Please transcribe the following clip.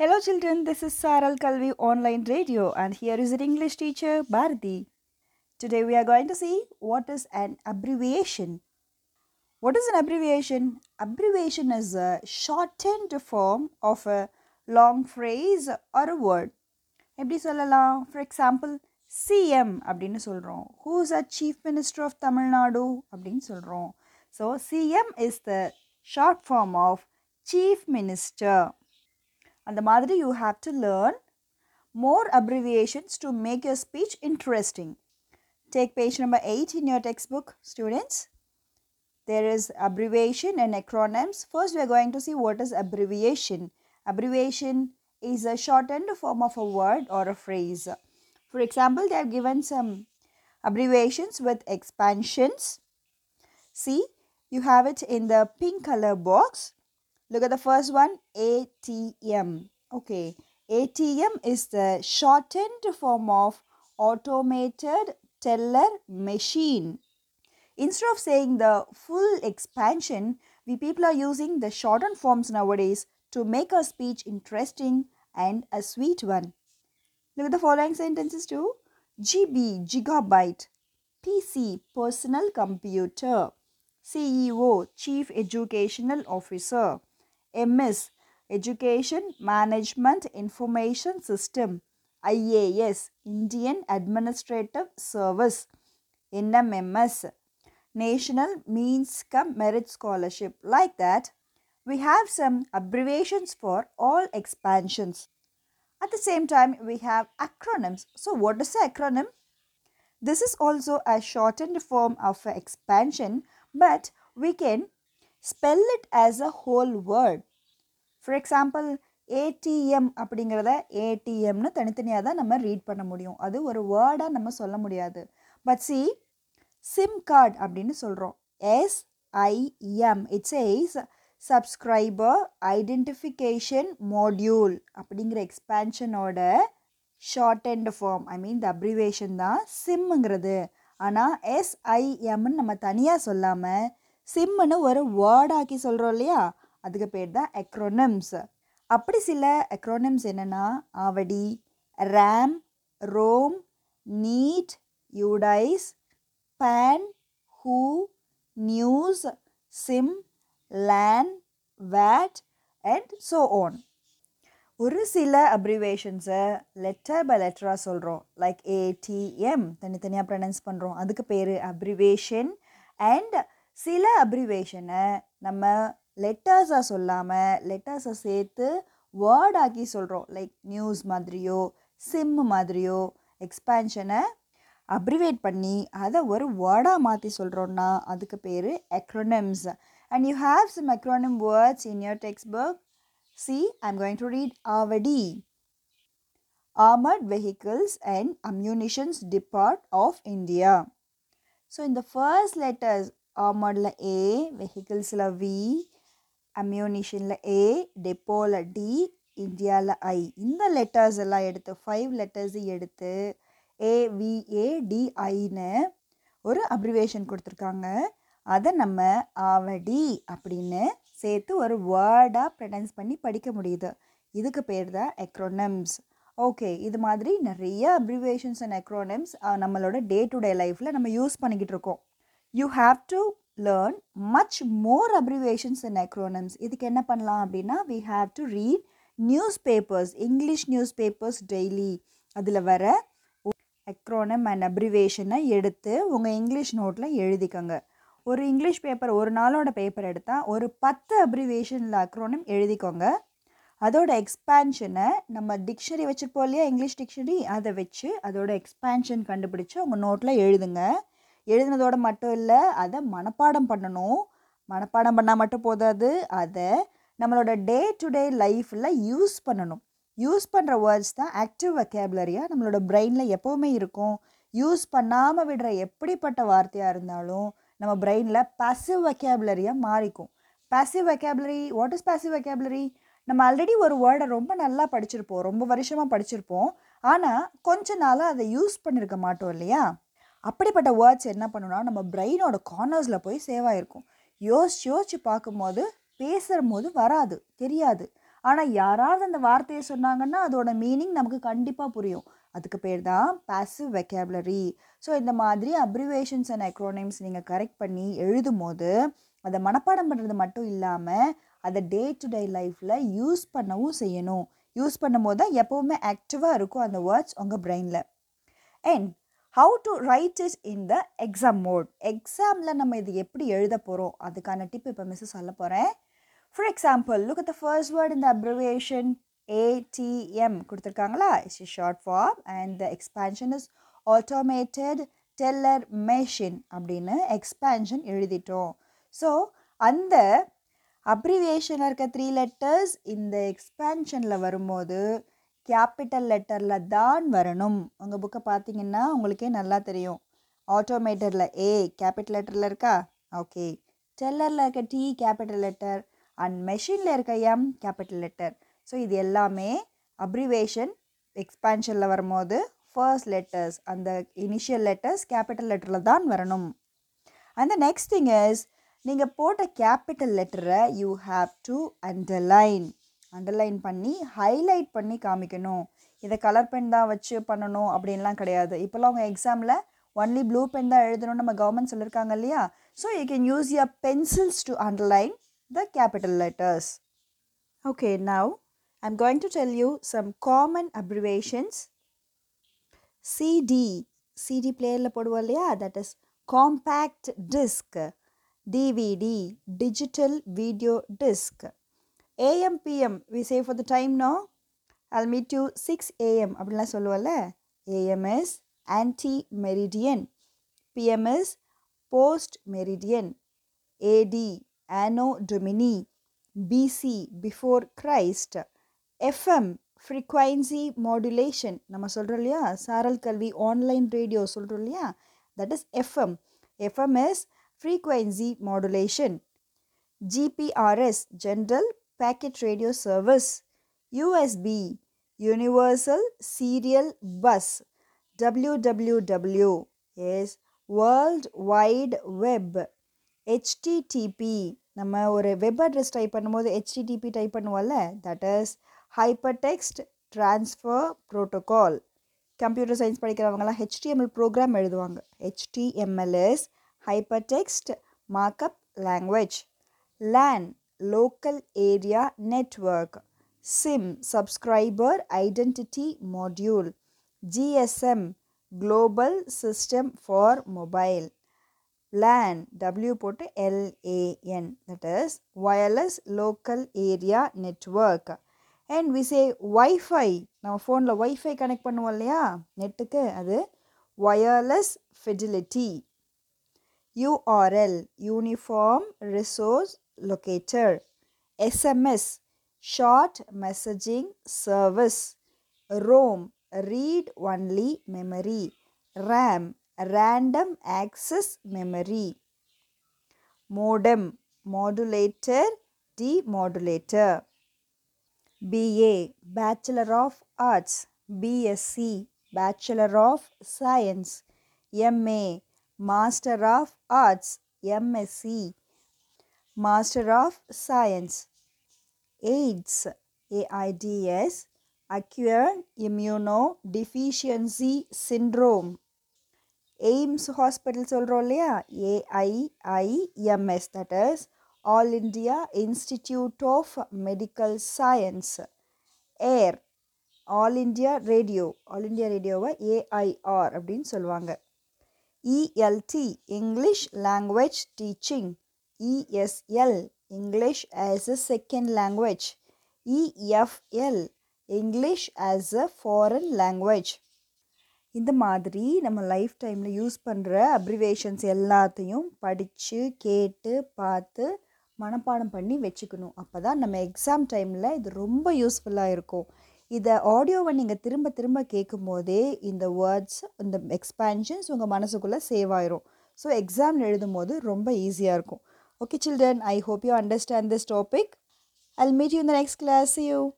Hello, children. This is Saral Kalvi Online Radio, and here is your English teacher Bharati. Today, we are going to see what is an abbreviation. What is an abbreviation? Abbreviation is a shortened form of a long phrase or a word. எப்படி சொல்லலாம் for example CM அப்படின்னு சொல்கிறோம் who's a chief minister of Tamil Nadu அப்படின்னு சொல்கிறோம் so CM is the short form of chief minister அந்த மாதிரி you have to learn more abbreviations to make your speech interesting. Take page number 8 in your textbook, students. There is abbreviation and acronyms. First, we are going to see what is abbreviation. Abbreviation is a shortened form of a word or a phrase. For example, they have given some abbreviations with expansions. See, you have it in the pink color box. Look at the first one ATM. Okay, ATM is the shortened form of automated teller machine. Instead of saying the full expansion, we people are using the shortened forms nowadays to make our speech interesting and a sweet one. Look at the following sentences too. GB, gigabyte. PC, personal computer. CEO, Chief Educational Officer. MS, Education Management Information System. IAS, Indian Administrative Service. NMMS, National Means Cum Merit Scholarship. Like that, we have some abbreviations for all expansions. At the same time, we have acronyms. So, what is the acronym? This is also a shortened form of expansion, but we can spell it as a whole word for example ATM அப்படிங்கிறத ஏடிஎம்னு தனித்தனியாக தான் நம்ம read பண்ண முடியும். அது ஒரு வேர்டாக நம்ம சொல்ல முடியாது. பட் சி சிம் கார்டு அப்படின்னு சொல்கிறோம் SIM it's as subscriber identification module அப்படிங்கிற எக்ஸ்பேன்ஷனோட short and form I mean the abbreviation தான் சிம்முங்கிறது ஆனால் எஸ்ஐஎம்னு நம்ம தனியாக சொல்லாமல் சிம்முன்னு ஒரு வேர்டாக்கி சொல்கிறோம் இல்லையா? அதுக்கு பேர் தான் எக்ரோனம்ஸ் அப்படி சில எக்ரோனம்ஸ் என்னென்னா Avadi RAM ROM NEET UDISE PAN who news SIM LAN VAT and so on ஒரு சில அப்ரிவேஷன்ஸை லெட்டர் பை லெட்டராக சொல்கிறோம் லைக் ஏடிஎம் தனித்தனியாக ப்ரனன்ஸ் பண்ணுறோம் அதுக்கு பேர் அப்ரிவேஷன் அண்ட் சில அப்ரிவேஷனை நம்ம லெட்டர்ஸாக சொல்லாமல் லெட்டர்ஸை சேர்த்து வேர்ட் சொல்கிறோம் லைக் நியூஸ் மாதிரியோ சிம் மாதிரியோ எக்ஸ்பேன்ஷனை அப்ரிவேட் பண்ணி அதை ஒரு வேர்டாக மாற்றி சொல்கிறோன்னா அதுக்கு பேர் acronyms and you have some acronym words in your textbook see I'm going to read Avadi armoured vehicles and ammunitions depart of India so இந்த ஃபர்ஸ்ட் லெட்டர்ஸ் armoredல a வெஹிக்கிள்ஸில் v அம்யூனிஷனில் ஏ டெப்போவில் டி இந்தியாவில் ஐ இந்த letters எல்லாம் எடுத்து five letters எடுத்து ஏவிஏடிஐன்னு ஒரு அப்ரிவேஷன் கொடுத்துருக்காங்க. அதை நம்ம ஆவடி அப்படின்னு சேர்த்து ஒரு வேர்டாக ப்ரனன்ஸ் பண்ணி படிக்க முடியுது. இதுக்கு பேர் தான் எக்ரோனம்ஸ் ஓகே இது மாதிரி நிறைய அப்ரிவேஷன்ஸ் அண்ட் எக்ரோனம்ஸ் நம்மளோட டே டு டே லைஃப்பில் நம்ம யூஸ் பண்ணிக்கிட்டு இருக்கோம். You have to learn much more abbreviations and acronyms இதுக்கு என்ன பண்ணலாம் அப்படின்னா we have to read newspapers English newspapers daily அதில் வர அக்ரோனம் அண்ட் அப்ரிவேஷனை எடுத்து உங்கள் இங்கிலீஷ் நோட்டில் எழுதிக்கோங்க. ஒரு இங்கிலீஷ் பேப்பர் ஒரு நாளோட பேப்பர் எடுத்தால் ஒரு பத்து அப்ரிவேஷனில் அக்ரோனம் எழுதிக்கோங்க. அதோட எக்ஸ்பேன்ஷனை நம்ம டிக்ஷனரி வச்சுருப்போம் இல்லையா இங்கிலீஷ் டிக்ஷனரி அதை வச்சு அதோட எக்ஸ்பேன்ஷன் கண்டுபிடிச்சி உங்கள் நோட்டில் எழுதுங்க. எழுதுனதோட மட்டும் இல்லை அதை மனப்பாடம் பண்ணணும். மனப்பாடம் பண்ணால் மட்டும் போதாது. அதை நம்மளோட டே டு டே லைஃப்பில் யூஸ் பண்ணணும். யூஸ் பண்ணுற வேர்ட்ஸ் தான் ஆக்டிவ் வெக்கேபுலரியாக நம்மளோட பிரெயினில் எப்போவுமே இருக்கும். யூஸ் பண்ணாமல் விடுற எப்படிப்பட்ட வார்த்தையாக இருந்தாலும் நம்ம பிரெயினில் பாசிவ் வெக்கேபுலரியாக மாறிக்கும். Passive vocabulary what is passive vocabulary நம்ம ஆல்ரெடி ஒரு வேர்டை ரொம்ப நல்லா படிச்சிருப்போம். ரொம்ப வருஷமாக படிச்சிருப்போம். ஆனால் கொஞ்ச நாளாக அதை யூஸ் பண்ணியிருக்க மாட்டோம் இல்லையா? அப்படிப்பட்ட வேர்ட்ஸ் என்ன பண்ணுன்னா நம்ம பிரெயினோட கார்னர்ஸில் போய் சேவ் ஆகிருக்கும் யோசிச்சு யோசிச்சு பார்க்கும்போது பேசுகிற போது வராது தெரியாது. ஆனால் யாராவது அந்த வார்த்தையை சொன்னாங்கன்னா அதோட மீனிங் நமக்கு கண்டிப்பாக புரியும். அதுக்கு பேர் தான் பாசிவ் வெக்கேபுலரி ஸோ இந்த மாதிரி அப்ரிவேஷன்ஸ் அண்ட் அக்ரோனிம்ஸ் நீங்கள் கரெக்ட் பண்ணி எழுதும் போது அதை மனப்பாடம் பண்ணுறது மட்டும் இல்லாமல் அதை டே டு டே லைஃப்பில் யூஸ் பண்ணவும் செய்யணும். யூஸ் பண்ணும்போது தான் எப்போவுமே ஆக்டிவாக இருக்கும் அந்த வேர்ட்ஸ் உங்கள் பிரெயினில் and how to write is in the exam mode எக்ஸாமில் நம்ம இது எப்படி எழுத போகிறோம் அதுக்கான டிப் இப்போ மிஸ் சொல்ல போகிறேன் for example look at the first word இந்த அப்ரிவேஷன் ஏடிஎம் கொடுத்துருக்காங்களா? It's is short form and the expansion is automated teller machine அப்படின்னு எக்ஸ்பேன்ஷன் எழுதிட்டோம். ஸோ அந்த அப்ரிவேஷனில் இருக்க த்ரீ லெட்டர்ஸ் இந்த எக்ஸ்பேன்ஷனில் வரும்போது கேபிட்டல் லெட்டரில் தான் வரணும். உங்கள் புக்கை பார்த்தீங்கன்னா உங்களுக்கே நல்லா தெரியும். ஆட்டோமேட்டரில் ஏ கேபிட்டல் லெட்டரில் இருக்கா? ஓகே டெல்லரில் இருக்க டி கேபிட்டல் லெட்டர் அண்ட் மெஷினில் இருக்க எம் கேபிட்டல் லெட்டர் ஸோ இது எல்லாமே அப்ரிவேஷன் எக்ஸ்பேன்ஷனில் வரும்போது ஃபர்ஸ்ட் லெட்டர்ஸ் அந்த இனிஷியல் லெட்டர்ஸ் கேபிட்டல் லெட்டரில் தான் வரணும். And the next thing is நீங்கள் போட்ட கேபிட்டல் லெட்டரை you have to underline underline பண்ணி ஹைலைட் பண்ணி காமிக்கணும். இதை கலர் பென் தான் வச்சு பண்ணணும் அப்படின்லாம் கிடையாது. இப்போல்லாம் அவங்க எக்ஸாமில் ஒன்லி ப்ளூ பென் தான் எழுதணும்னு நம்ம கவர்மெண்ட் சொல்லியிருக்காங்க இல்லையா? So you can use your pencils to underline the capital letters okay now I'm going to tell you some common abbreviations CD CD பிளேயரில் போடுவோம் இல்லையா? That is compact disc DVD digital video disc AM, PM, we say for the time now, I'll meet you 6 AM அப்படிலாம் சொல்லுவோம்ல AM is anti-meridian, PM is post-meridian, AD Anno Domini, BC, before Christ, FM, frequency modulation, நம்ம சொல்கிறோம் இல்லையா சாரல் கல்வி online radio சொல்கிறோம் இல்லையா that is FM FM is frequency modulation, GPRS, General Packet Radio Service, USB, Universal Serial Bus, WWW is world wide web HTTP நம்ம ஒரு web address type பண்ணும்போது ஹெச்டிடிபி டைப் பண்ணுவோம்ல? That is hyper text transfer protocol computer science படிக்கிறவங்களாம் HTML program எழுதுவாங்க. HTML is hyper text markup language LAN local area network SIM subscriber identity module GSM global system for mobile LAN, W போட்டு LAN, that is wireless local area network. And we say Wi-Fi, நம்ம ஃபோனில் Wi-Fi connect பண்ணுவோம் இல்லையா நெட்டுக்கு அது wireless fidelity. URL, uniform resource locator. SMS, short messaging service. ROM, read only memory. RAM, random access memory modem modulator demodulator BA bachelor of arts BSc bachelor of science MA master of arts MSc master of science AIDS AIDS acquired immunodeficiency syndrome AIIMS hospital சொல்கிறோம் இல்லையா AIIMS that is All India Institute of Medical Science air All India Radio All India ரேடியோவை AIR அப்படின்னு சொல்லுவாங்க ELT English language teaching ESL English as a second language EFL English as a foreign language இந்த மாதிரி நம்ம life டைமில் use பண்ணுற abbreviations எல்லாத்தையும் படித்து கேட்டு பார்த்து மனப்பாடம் பண்ணி வச்சுக்கணும். அப்போ தான் நம்ம எக்ஸாம் டைமில் இது ரொம்ப யூஸ்ஃபுல்லாக இருக்கும். இதை ஆடியோவை நீங்கள் திரும்ப திரும்ப கேட்கும் போதே இந்த வேர்ட்ஸ் இந்த எக்ஸ்பேன்ஷன்ஸ் உங்கள் மனசுக்குள்ளே சேவ் ஆயிரும். ஸோ எக்ஸாம் எழுதும் போது ரொம்ப ஈஸியாக இருக்கும். Okay, children, I hope you understand this topic. I'll meet you in the next class. See you.